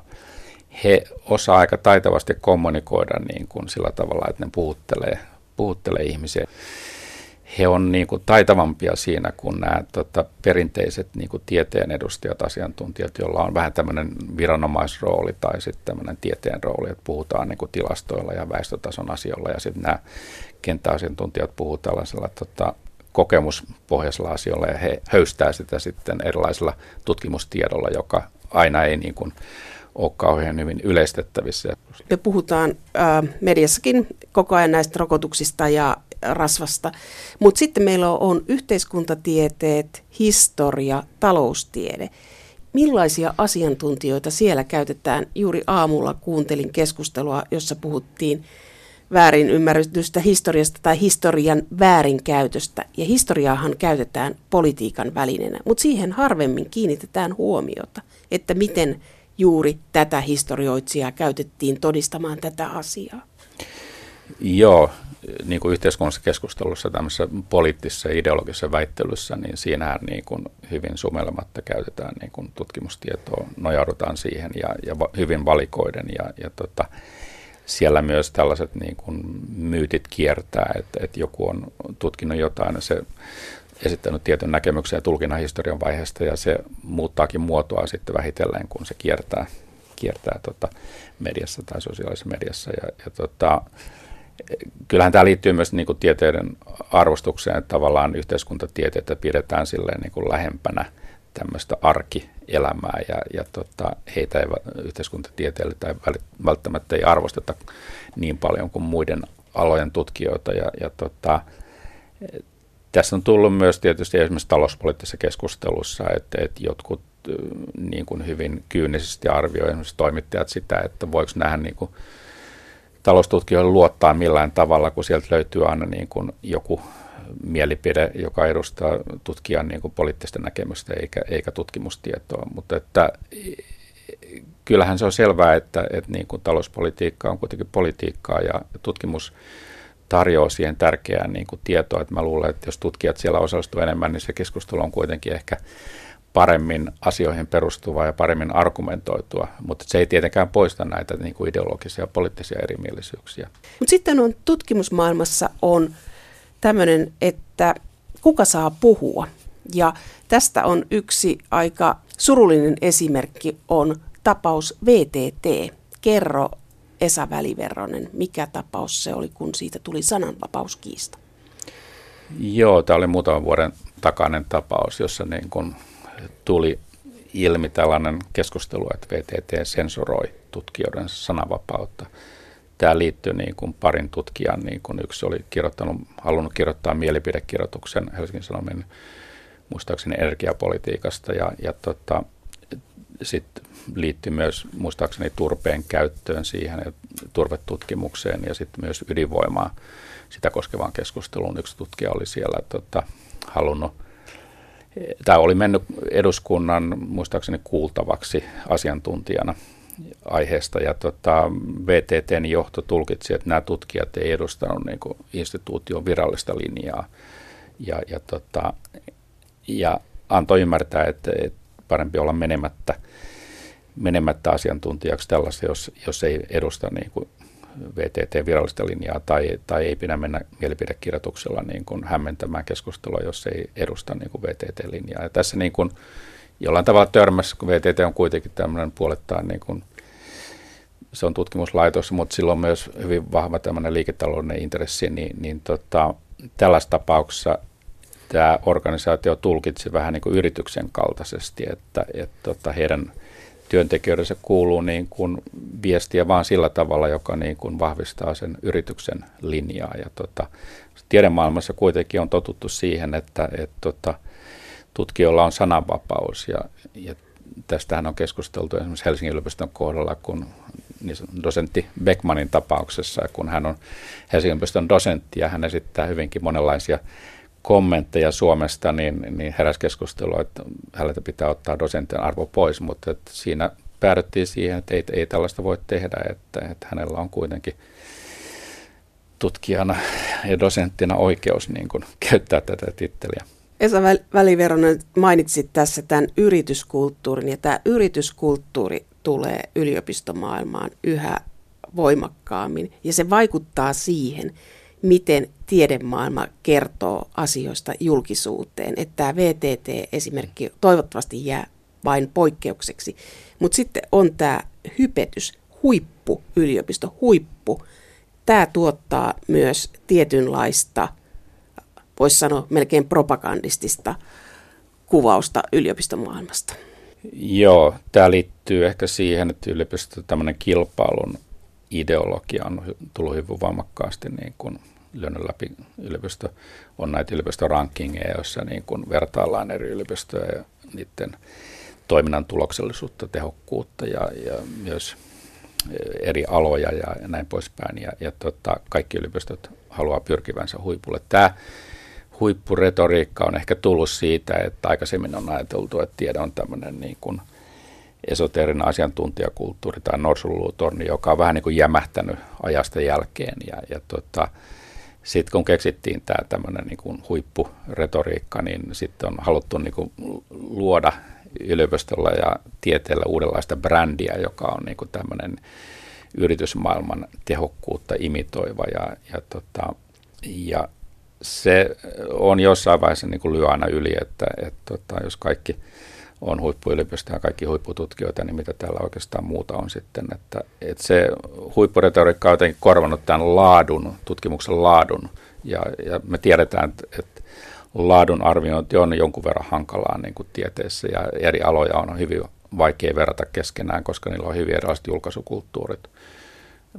he osaa aika taitavasti kommunikoida niin kuin sillä tavalla, että ne puhuttelee, puhuttelee ihmisiä he on niin kuin taitavampia siinä kuin nämä tota, perinteiset niin kuin tieteen edustajat, asiantuntijat, joilla on vähän tämmöinen viranomaisrooli tai sitten tämmöinen tieteen rooli, että puhutaan niin kuin tilastoilla ja väestötason asioilla ja sitten nämä kenttäasiantuntijat puhuvat tällaisella tota, kokemuspohjaisella asioilla ja he höystää sitä sitten erilaisilla tutkimustiedolla, joka aina ei niin kuin ole kauhean hyvin yleistettävissä. Me puhutaan äh, mediassakin koko ajan näistä rokotuksista ja rasvasta. Mutta sitten meillä on yhteiskuntatieteet, historia, taloustiede. Millaisia asiantuntijoita siellä käytetään? Juuri aamulla kuuntelin keskustelua, jossa puhuttiin väärin ymmärrystä historiasta tai historian väärinkäytöstä. Ja historiaahan käytetään politiikan välineenä, mutta siihen harvemmin kiinnitetään huomiota, että miten juuri tätä historioitsijaa käytettiin todistamaan tätä asiaa. Joo, niin kuin yhteiskunnallisessa keskustelussa, tämmöisessä poliittisessa ideologisessa väittelyssä, niin siinähän niin kuin hyvin sumelematta käytetään niin kuin tutkimustietoa, nojaudutaan siihen ja, ja hyvin valikoiden ja, ja tota, siellä myös tällaiset niin kuin myytit kiertää, että, että joku on tutkinut jotain ja se esittänyt tietyn näkemyksen ja tulkinnan historian vaiheesta ja se muuttaakin muotoa sitten vähitellen, kun se kiertää, kiertää tota mediassa tai sosiaalisessa mediassa. Ja, ja tota, kyllähän tämä liittyy myös niin kuin tieteiden arvostukseen, että tavallaan yhteiskuntatieteitä pidetään silleen niin kuin lähempänä tämmöistä arkielämää ja, ja tota, heitä ei yhteiskuntatieteelle tai välttämättä ei arvosteta niin paljon kuin muiden alojen tutkijoita ja, ja tota, tässä on tullut myös tietysti esimerkiksi talouspoliittisessa keskustelussa, että, että jotkut niin kuin hyvin kyynisesti arvioivat esimerkiksi toimittajat sitä, että voiko nähdä niin kuin taloustutkijoille luottaa millään tavalla, kun sieltä löytyy aina niin kuin joku mielipide, joka edustaa tutkijan niin kuin poliittista näkemystä eikä, eikä tutkimustietoa. Mutta että, kyllähän se on selvää, että, että niin kuin talouspolitiikka on kuitenkin politiikkaa ja tutkimus tarjoaa siihen tärkeää niin kuin tietoa. Että mä luulen, että jos tutkijat siellä osallistuu enemmän, niin se keskustelu on kuitenkin ehkä paremmin asioihin perustuvaa ja paremmin argumentoitua, mutta se ei tietenkään poista näitä niin kuin ideologisia ja poliittisia erimielisyyksiä. Mutta sitten on tutkimusmaailmassa on tämmöinen, että kuka saa puhua. Ja tästä on yksi aika surullinen esimerkki on tapaus VTT. Kerro Esa Väliverronen, mikä tapaus se oli, kun siitä tuli sananvapauskiista? Joo, tämä oli muutaman vuoden takainen tapaus, jossa niin kun tuli ilmi tällainen keskustelu, että VTT sensuroi tutkijoiden sananvapautta. Tämä liittyy niin kuin parin tutkijan, niin kuin yksi oli kirjoittanut, halunnut kirjoittaa mielipidekirjoituksen Helsingin Sanomien muistaakseni energiapolitiikasta ja, ja tota, sitten liittyy myös muistaakseni turpeen käyttöön siihen ja turvetutkimukseen ja sitten myös ydinvoimaa sitä koskevaan keskusteluun. Yksi tutkija oli siellä tota, halunnut Tämä oli mennyt eduskunnan muistaakseni kuultavaksi asiantuntijana aiheesta. Ja tota, VTTn johto tulkitsi, että nämä tutkijat ei edustanut niin kuin, instituution virallista linjaa. Ja, ja, tota, ja antoi ymmärtää, että, että parempi olla menemättä, menemättä asiantuntijaksi tällaista, jos, jos ei edusta niin kuin VTT virallista linjaa tai, tai ei pidä mennä mielipidekirjoituksella niin kuin hämmentämään keskustelua, jos ei edusta niin kuin VTT-linjaa. Ja tässä niin kuin jollain tavalla törmässä, kun VTT on kuitenkin tämmöinen puolettaan niin kuin, se on tutkimuslaitos, mutta sillä on myös hyvin vahva tämmöinen liiketaloudellinen intressi, niin, niin tota, tällaisessa tapauksessa tämä organisaatio tulkitsi vähän niin kuin yrityksen kaltaisesti, että, että tota, heidän – työntekijöidensä kuuluu niin kuin viestiä vaan sillä tavalla, joka niin kuin vahvistaa sen yrityksen linjaa. Ja tota, tiedemaailmassa kuitenkin on totuttu siihen, että et tota, tutkijoilla on sananvapaus ja, ja tästähän on keskusteltu esimerkiksi Helsingin yliopiston kohdalla, kun niin dosentti Beckmanin tapauksessa, kun hän on Helsingin yliopiston dosentti ja hän esittää hyvinkin monenlaisia kommentteja Suomesta, niin, niin heräsi keskustelua, että häneltä pitää ottaa dosentin arvo pois, mutta että siinä päädyttiin siihen, että ei, ei tällaista voi tehdä, että, että hänellä on kuitenkin tutkijana ja dosenttina oikeus niin kuin, käyttää tätä titteliä. Esa Väliveronen mainitsit tässä tämän yrityskulttuurin ja tämä yrityskulttuuri tulee yliopistomaailmaan yhä voimakkaammin ja se vaikuttaa siihen, miten tiedemaailma kertoo asioista julkisuuteen. Että tämä VTT-esimerkki toivottavasti jää vain poikkeukseksi. Mutta sitten on tämä hypetys, huippu, yliopisto, huippu. Tämä tuottaa myös tietynlaista, voisi sanoa melkein propagandistista kuvausta yliopistomaailmasta. Joo, tämä liittyy ehkä siihen, että yliopisto tämmöinen kilpailun ideologia on tullut hyvin voimakkaasti niin kuin lyönyt läpi yliopisto. On näitä yliopistorankingeja, joissa niin kuin vertaillaan eri yliopistoja ja niiden toiminnan tuloksellisuutta, tehokkuutta ja, ja myös eri aloja ja, ja näin poispäin. Ja, ja tota, kaikki yliopistot haluaa pyrkivänsä huipulle. Tämä huippuretoriikka on ehkä tullut siitä, että aikaisemmin on ajateltu, että tiede on tämmöinen niin kuin esoteerinen asiantuntijakulttuuri tai norsulluutorni, joka on vähän niin kuin jämähtänyt ajasta jälkeen. Ja, ja tota, sitten kun keksittiin tämä tämmöinen niin kuin huippuretoriikka, niin sitten on haluttu niin kuin luoda yliopistolla ja tieteellä uudenlaista brändiä, joka on niin kuin tämmöinen yritysmaailman tehokkuutta imitoiva ja, ja, tota, ja se on jossain vaiheessa niin kuin lyö aina yli, että, että tota, jos kaikki on huippuyliopisto ja kaikki huippututkijoita, niin mitä täällä oikeastaan muuta on sitten. Että, että se huippuretoriikka on jotenkin korvannut tämän laadun, tutkimuksen laadun. Ja, ja me tiedetään, että, että laadun arviointi on jonkun verran hankalaa niin kuin tieteessä ja eri aloja on hyvin vaikea verrata keskenään, koska niillä on hyvin erilaiset julkaisukulttuurit.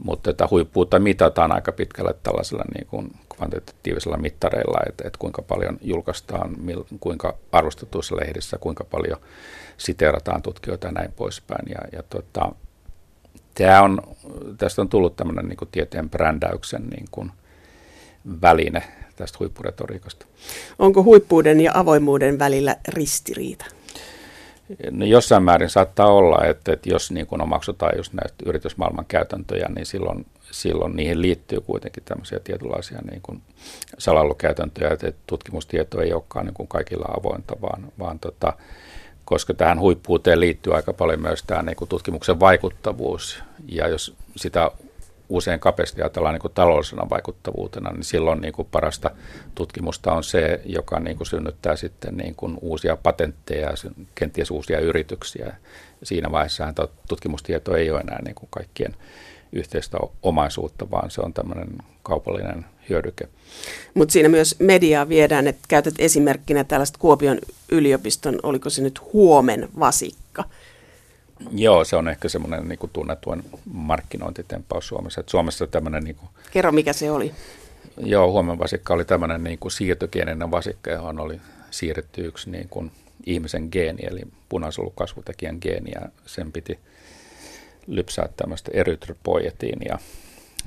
Mutta että huippuutta mitataan aika pitkälle tällaisella niin kuin kvantitatiivisilla mittareilla, että, että kuinka paljon julkaistaan, mil, kuinka arvostetuissa lehdissä, kuinka paljon siteerataan tutkijoita ja näin poispäin. Ja, ja tota, tämä on, tästä on tullut tämmöinen niin kuin tieteen brändäyksen niin kuin väline tästä huippuretoriikasta. Onko huippuuden ja avoimuuden välillä ristiriita? No jossain määrin saattaa olla, että, että jos niin omaksutaan just näitä yritysmaailman käytäntöjä, niin silloin, silloin niihin liittyy kuitenkin tämmöisiä tietynlaisia niin kuin salalukäytäntöjä, että tutkimustieto ei olekaan niin kuin kaikilla avointa, vaan, vaan tota, koska tähän huippuuteen liittyy aika paljon myös tämä niin kuin tutkimuksen vaikuttavuus, ja jos sitä usein kapeasti ajatellaan niin kuin taloudellisena vaikuttavuutena, niin silloin niin kuin parasta tutkimusta on se, joka niin kuin synnyttää sitten niin kuin uusia patentteja, kenties uusia yrityksiä. Siinä vaiheessa tutkimustieto ei ole enää niin kuin kaikkien yhteistä omaisuutta, vaan se on tämmöinen kaupallinen hyödyke. Mutta siinä myös mediaa viedään, että käytät esimerkkinä tällaista Kuopion yliopiston, oliko se nyt huomen vasikka, Joo, se on ehkä semmoinen niin tunnetuin markkinointitempaus Suomessa. Et Suomessa tämmöinen... Niin kuin, Kerro, mikä se oli. Joo, huomen vasikka oli tämmöinen niin kuin siirtogeeninen vasikka, johon oli siirretty yksi niin kuin ihmisen geeni, eli punaisolukasvutekijän geeni, ja sen piti lypsää tämmöistä erytropoietiinia,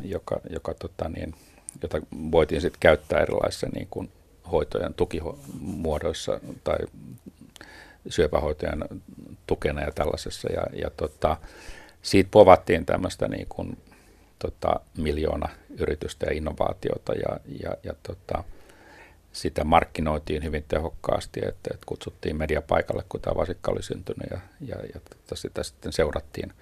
joka, joka tota niin, jota voitiin sitten käyttää erilaisissa niin kuin hoitojen tukimuodoissa tai syöpähoitojen tukena ja tällaisessa. Ja, ja tota, siitä povattiin tämmöistä niin kuin, tota, miljoona yritystä ja innovaatiota ja, ja, ja tota, sitä markkinoitiin hyvin tehokkaasti, että, että kutsuttiin media paikalle, kun tämä vasikka oli syntynyt ja, ja, ja tota, sitä sitten seurattiin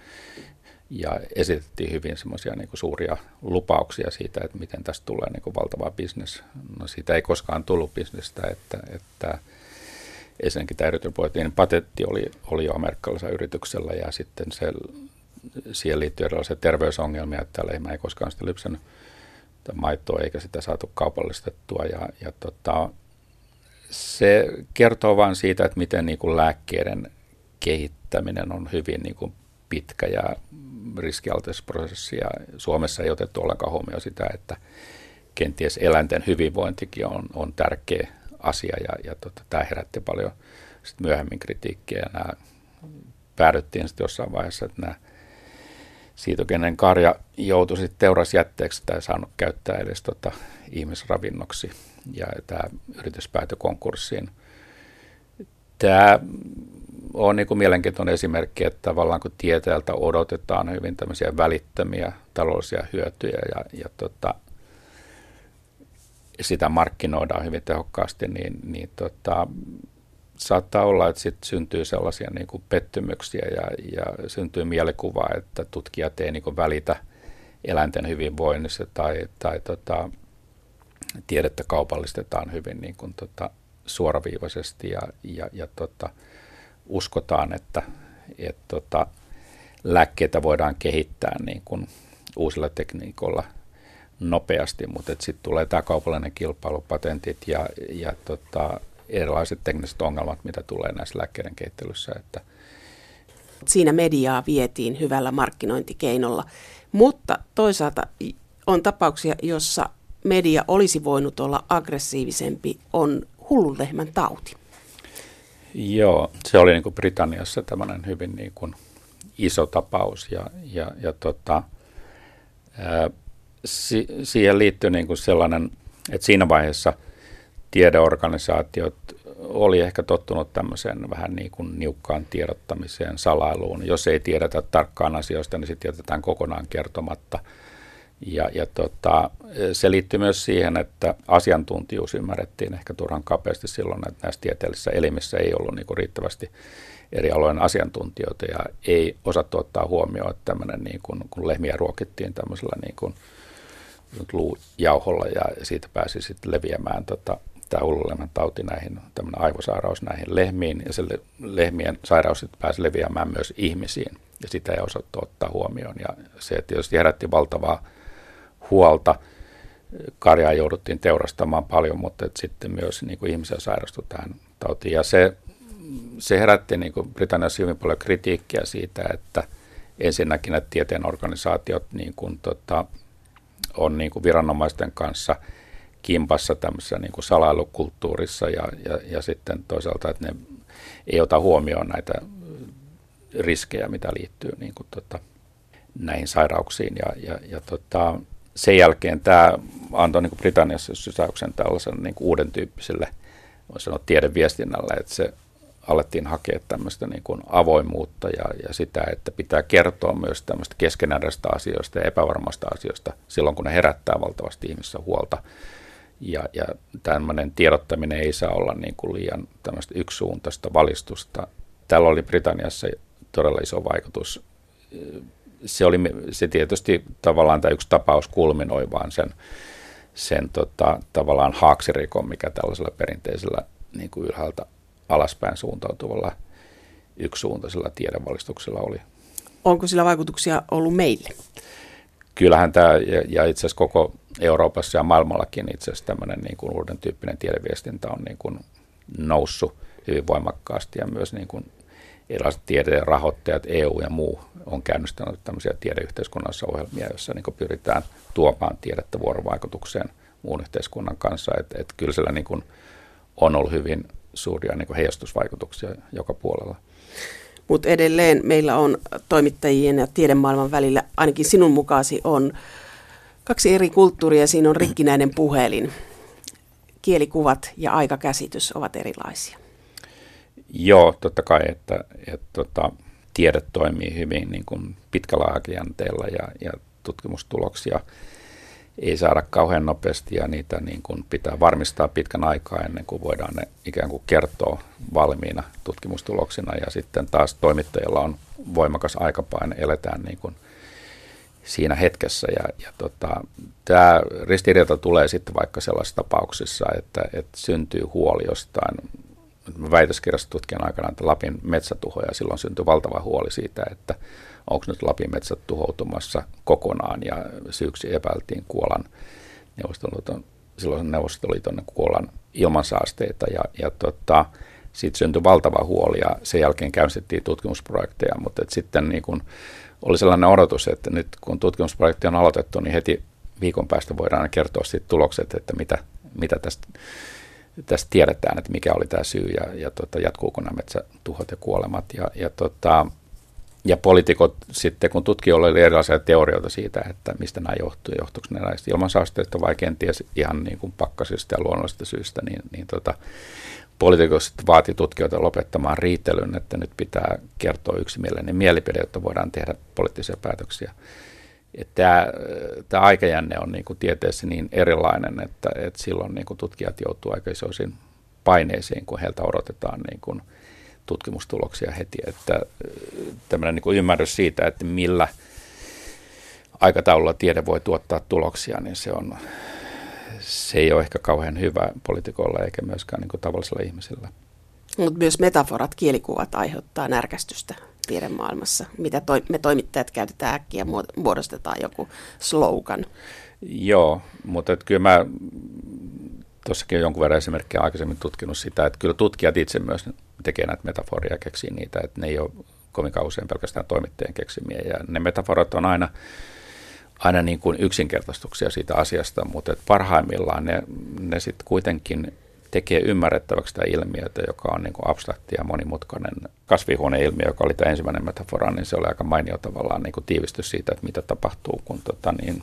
ja esitettiin hyvin semmoisia niin suuria lupauksia siitä, että miten tästä tulee niin kuin valtava bisnes. No siitä ei koskaan tullut bisnestä, että, että ensinnäkin tämä erytropoetin patentti oli, oli jo amerikkalaisella yrityksellä ja sitten se, siihen liittyy erilaisia terveysongelmia, että lehmä ei koskaan sitä lypsänyt maitoa eikä sitä saatu kaupallistettua. Ja, ja tota, se kertoo vain siitä, että miten niin kuin lääkkeiden kehittäminen on hyvin niin kuin pitkä ja riskialtis prosessi. Ja Suomessa ei otettu ollenkaan huomioon sitä, että kenties eläinten hyvinvointikin on, on tärkeä asia. Ja, ja tota, tämä herätti paljon sit myöhemmin kritiikkiä. Ja nämä päädyttiin sitten jossain vaiheessa, että nämä siitokenen karja joutui sitten teurasjätteeksi tai saanut käyttää edes tota ihmisravinnoksi ja tämä yritys päätyi konkurssiin. Tämä on niin kuin mielenkiintoinen esimerkki, että tavallaan kun tieteeltä odotetaan hyvin tämmöisiä välittömiä taloudellisia hyötyjä ja, ja tota, sitä markkinoidaan hyvin tehokkaasti, niin, niin tota, saattaa olla, että sitten syntyy sellaisia niin kuin pettymyksiä ja, ja syntyy mielikuva, että tutkijat ei niin kuin välitä eläinten hyvinvoinnista tai, tai tota, tiedettä kaupallistetaan hyvin niin kuin, tota, suoraviivaisesti ja, ja, ja tota, uskotaan, että et, tota, lääkkeitä voidaan kehittää niin kuin uusilla tekniikoilla nopeasti, mutta sitten tulee tämä kaupallinen kilpailu, patentit ja, ja tota, erilaiset tekniset ongelmat, mitä tulee näissä lääkkeiden kehittelyssä. Että Siinä mediaa vietiin hyvällä markkinointikeinolla, mutta toisaalta on tapauksia, jossa media olisi voinut olla aggressiivisempi, on hullun lehmän tauti. Joo, se oli niin kuin Britanniassa tämmöinen hyvin niin kuin iso tapaus ja, ja, ja tota, ää, si, siihen liittyy niin kuin sellainen, että siinä vaiheessa tiedeorganisaatiot oli ehkä tottunut tämmöiseen vähän niin kuin niukkaan tiedottamiseen, salailuun. Jos ei tiedetä tarkkaan asioista, niin sitten jätetään kokonaan kertomatta – ja, ja tota, se liittyy myös siihen, että asiantuntijuus ymmärrettiin ehkä turhan kapeasti silloin, että näissä tieteellisissä elimissä ei ollut niin kuin riittävästi eri alojen asiantuntijoita ja ei osattu ottaa huomioon, että tämmöinen niin kuin, kun lehmiä ruokittiin tämmöisellä niin kuin luujauholla ja siitä pääsi sitten leviämään tota, tämä hullulehmän tauti näihin, tämmöinen aivosairaus näihin lehmiin ja se lehmien sairaus pääsi leviämään myös ihmisiin ja sitä ei osattu ottaa huomioon ja se tietysti herätti valtavaa huolta. Karjaa jouduttiin teurastamaan paljon, mutta sitten myös niin kuin ihmisiä sairastui tähän tautiin. Ja se, se herätti niin kuin Britanniassa hyvin paljon kritiikkiä siitä, että ensinnäkin että tieteen organisaatiot niin kuin, tota, on niin kuin viranomaisten kanssa kimpassa tämmöisessä niin kuin salailukulttuurissa ja, ja, ja sitten toisaalta, että ne ei ota huomioon näitä riskejä, mitä liittyy niin kuin, tota, näihin sairauksiin. Ja, ja, ja tota, sen jälkeen tämä antoi niin kuin Britanniassa sysäyksen tällaisen niin kuin uuden tyyppiselle, voisi sanoa tiedeviestinnälle, että se alettiin hakea tämmöistä niin kuin avoimuutta ja, ja sitä, että pitää kertoa myös tämmöistä keskenäräistä asioista ja epävarmasta asioista silloin, kun ne herättää valtavasti ihmissä huolta. Ja, ja tämmöinen tiedottaminen ei saa olla niin kuin liian tämmöistä yksisuuntaista valistusta. Tällä oli Britanniassa todella iso vaikutus se oli se tietysti tavallaan tämä yksi tapaus kulminoi vaan sen, sen tota, tavallaan haaksirikon, mikä tällaisella perinteisellä niin kuin ylhäältä alaspäin suuntautuvalla yksisuuntaisella tiedevalistuksella oli. Onko sillä vaikutuksia ollut meille? Kyllähän tämä, ja, ja itse asiassa koko Euroopassa ja maailmallakin itse asiassa tämmöinen niin kuin uuden tyyppinen tiedeviestintä on niin kuin noussut hyvin voimakkaasti ja myös niin kuin erilaiset tieteen rahoittajat, EU ja muu, on käynnistänyt tämmöisiä tiedeyhteiskunnassa ohjelmia, joissa niin pyritään tuomaan tiedettä vuorovaikutukseen muun yhteiskunnan kanssa. Että et kyllä sillä niin kuin on ollut hyvin suuria niin heijastusvaikutuksia joka puolella. Mutta edelleen meillä on toimittajien ja tiedemaailman välillä, ainakin sinun mukaasi on kaksi eri kulttuuria. Siinä on rikkinäinen puhelin. Kielikkuvat ja aikakäsitys ovat erilaisia. Joo, totta kai, että, että tota, tiede toimii hyvin niin kuin pitkällä aikajänteellä ja, ja tutkimustuloksia ei saada kauhean nopeasti ja niitä niin kuin pitää varmistaa pitkän aikaa ennen kuin voidaan ne ikään kuin kertoa valmiina tutkimustuloksina ja sitten taas toimittajilla on voimakas aikapaine, eletään niin kuin siinä hetkessä ja, ja tota, tämä ristiriita tulee sitten vaikka sellaisissa tapauksissa, että, että syntyy huoli jostain väitöskirjastutkijan aikana että Lapin metsätuhoja. Silloin syntyi valtava huoli siitä, että onko nyt Lapin metsät tuhoutumassa kokonaan? Ja syyksi epäiltiin Kuolan neuvostoliiton, silloin Neuvostoliiton Kuolan ilmansaasteita. Ja, ja tota, siitä syntyi valtava huoli ja sen jälkeen käynnistettiin tutkimusprojekteja, mutta et sitten niin kun oli sellainen odotus, että nyt kun tutkimusprojekti on aloitettu, niin heti viikon päästä voidaan kertoa sitten tulokset, että mitä, mitä tästä tästä tiedetään, että mikä oli tämä syy ja, ja tota, jatkuuko nämä metsätuhot ja kuolemat. Ja, ja, tota, ja poliitikot sitten, kun tutkijoilla oli erilaisia teorioita siitä, että mistä nämä johtuu, johtuuko ne näistä ilmansaasteista vai kenties ihan niin kuin pakkasista ja luonnollisista syistä, niin, niin tota, poliitikot sitten vaati tutkijoita lopettamaan riitelyn, että nyt pitää kertoa yksimielinen mielipide, jotta voidaan tehdä poliittisia päätöksiä. tämä, tämä aikajänne on niin kuin tieteessä niin erilainen, että, että silloin niin kuin tutkijat joutuu aika isoisiin paineisiin, kun heiltä odotetaan niin kuin tutkimustuloksia heti. Että tämmöinen niin kuin ymmärrys siitä, että millä aikataululla tiede voi tuottaa tuloksia, niin se, on, se ei ole ehkä kauhean hyvä poliitikolla eikä myöskään niin kuin tavallisella ihmisellä. Mutta myös metaforat, kielikuvat aiheuttaa närkästystä tiedemaailmassa, mitä toi, me toimittajat käytetään äkkiä, muodostetaan joku slogan. Joo, mutta kyllä mä tuossakin on jonkun verran esimerkkejä aikaisemmin tutkinut sitä, että kyllä tutkijat itse myös tekee näitä metaforia ja keksii niitä, että ne ei ole kovinkaan usein pelkästään toimittajien keksimiä. Ja ne metaforat on aina, aina niin kuin yksinkertaistuksia siitä asiasta, mutta että parhaimmillaan ne, ne sitten kuitenkin tekee ymmärrettäväksi tämä ilmiötä, joka on niin kuin abstrakti ja monimutkainen kasvihuoneilmiö, joka oli tämä ensimmäinen metafora, niin se oli aika mainio tavallaan niin kuin tiivistys siitä, että mitä tapahtuu, kun tota, niin,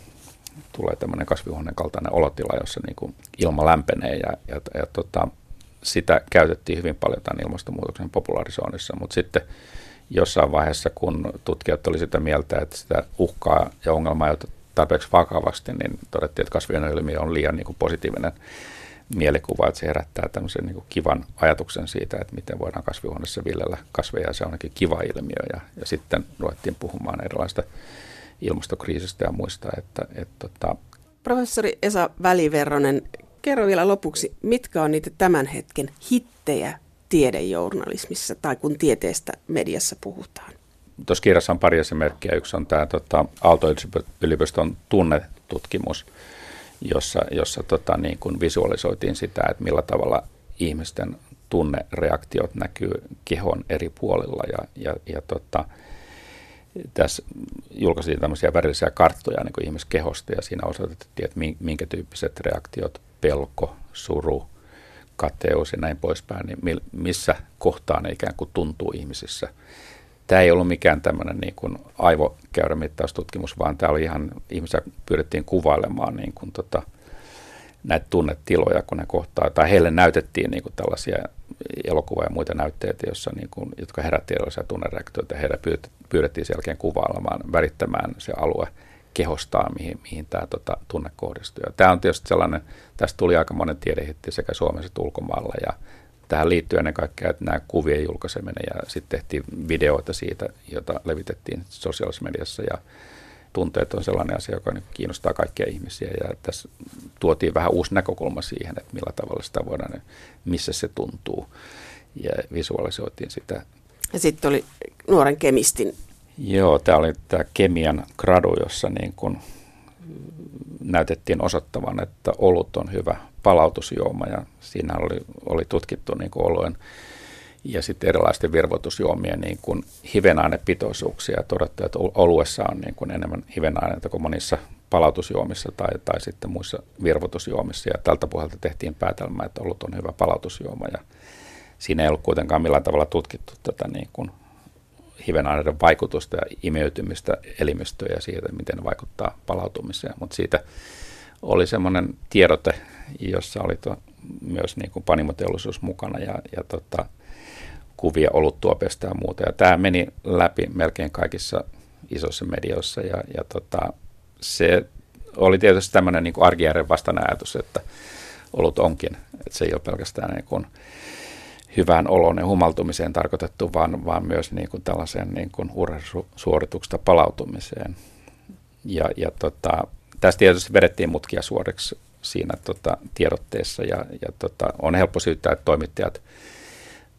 tulee tämmöinen kasvihuoneen kaltainen olotila, jossa niin kuin ilma lämpenee ja, ja, ja tota, sitä käytettiin hyvin paljon tämän ilmastonmuutoksen popularisoinnissa, mutta sitten jossain vaiheessa, kun tutkijat oli sitä mieltä, että sitä uhkaa ja ongelmaa ei tarpeeksi vakavasti, niin todettiin, että kasvihuoneilmiö on liian niin kuin positiivinen mielikuva, että se herättää tämmöisen niin kuin kivan ajatuksen siitä, että miten voidaan kasvihuoneessa viljellä kasveja, se on ainakin kiva ilmiö, ja, ja sitten ruvettiin puhumaan erilaista ilmastokriisistä ja muista. Että, että, tota... Professori Esa Väliverronen, kerro vielä lopuksi, mitkä on niitä tämän hetken hittejä tiedejournalismissa tai kun tieteestä mediassa puhutaan? Tuossa kirjassa on pari esimerkkiä. Yksi on tämä tota, Aalto-yliopiston tunnetutkimus, jossa, jossa tota, niin kuin visualisoitiin sitä, että millä tavalla ihmisten tunnereaktiot näkyy kehon eri puolilla. Ja, ja, ja tota, tässä julkaistiin tämmöisiä värillisiä karttoja niin ihmiskehosta ja siinä osoitettiin, että minkä tyyppiset reaktiot, pelko, suru, kateus ja näin poispäin, niin missä kohtaa ne ikään kuin tuntuu ihmisissä. Tämä ei ollut mikään tämmöinen niin kuin aivokäyrämittaustutkimus, vaan tämä oli ihan, ihmisiä pyydettiin kuvailemaan niin kuin tota, näitä tunnetiloja, kun ne kohtaa, tai heille näytettiin niin kuin tällaisia elokuva- ja muita näytteitä, jossa, niin kuin, jotka herätti erilaisia tunnereaktioita. Heidän pyydettiin sen jälkeen kuvailemaan, värittämään se alue kehostaa, mihin, mihin tämä tota, tunne kohdistuu. Tämä on tietysti sellainen, tästä tuli aika monen tiedehitti sekä Suomessa että ulkomailla, ja tähän liittyy ennen kaikkea että nämä kuvien julkaiseminen, ja sitten tehtiin videoita siitä, jota levitettiin sosiaalisessa mediassa, ja tunteet on sellainen asia, joka kiinnostaa kaikkia ihmisiä ja tässä tuotiin vähän uusi näkökulma siihen, että millä tavalla sitä voidaan, missä se tuntuu ja visualisoitiin sitä. Ja sitten oli nuoren kemistin. Joo, tämä oli tämä kemian gradu, jossa niin kun näytettiin osoittavan, että olut on hyvä palautusjuoma ja siinä oli, oli tutkittu niin oluen ja sitten erilaisten virvoitusjuomien niin kuin hivenainepitoisuuksia ja todettu, että oluessa on niin kuin enemmän hivenaineita kuin monissa palautusjuomissa tai, tai sitten muissa virvoitusjuomissa. Ja tältä pohjalta tehtiin päätelmä, että olut on hyvä palautusjuoma ja siinä ei ollut kuitenkaan millään tavalla tutkittu tätä niin kuin hivenaineiden vaikutusta ja imeytymistä elimistöön ja siitä, miten ne vaikuttaa palautumiseen. Mutta siitä oli semmoinen tiedote, jossa oli to, myös niin kuin panimoteollisuus mukana ja, ja tota, kuvia oluttuopesta ja muuta. Ja tämä meni läpi melkein kaikissa isoissa medioissa ja, ja tota, se oli tietysti tämmöinen niin arkijärjen vastainen ajatus, että olut onkin, että se ei ole pelkästään niin kuin hyvään oloon ja humaltumiseen tarkoitettu, vaan, vaan myös niin kuin tällaiseen niin kuin urheilusuorituksesta palautumiseen. Ja, ja tota, tästä tietysti vedettiin mutkia suoriksi siinä tota, tiedotteessa ja, ja tota, on helppo syyttää, että toimittajat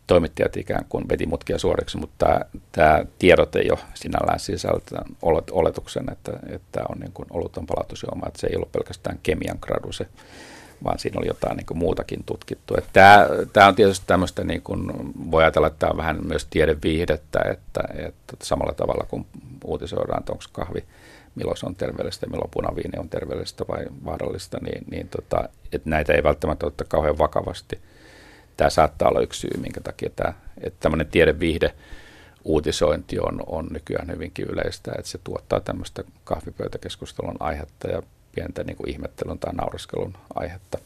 toimittajat ikään kuin veti mutkia suoriksi, mutta tämä, tiedot ei ole sinällään sisältä oletuksen, että, että on niin kuin oluton palautusjuoma, että se ei ollut pelkästään kemian gradu se, vaan siinä oli jotain niin kuin muutakin tutkittu. Tämä, tämä on tietysti tämmöistä, niin kuin, voi ajatella, että tämä on vähän myös tiedeviihdettä, että, että samalla tavalla kuin uutisoidaan, että onko kahvi milloin se on terveellistä milloin punaviini on terveellistä vai vaarallista, niin, niin tota, että näitä ei välttämättä ottaa kauhean vakavasti – tämä saattaa olla yksi syy, minkä takia tämä, että tämmöinen tiedeviihde uutisointi on, on nykyään hyvinkin yleistä, että se tuottaa tämmöistä kahvipöytäkeskustelun aihetta ja pientä niin kuin ihmettelyn tai nauraskelun aihetta.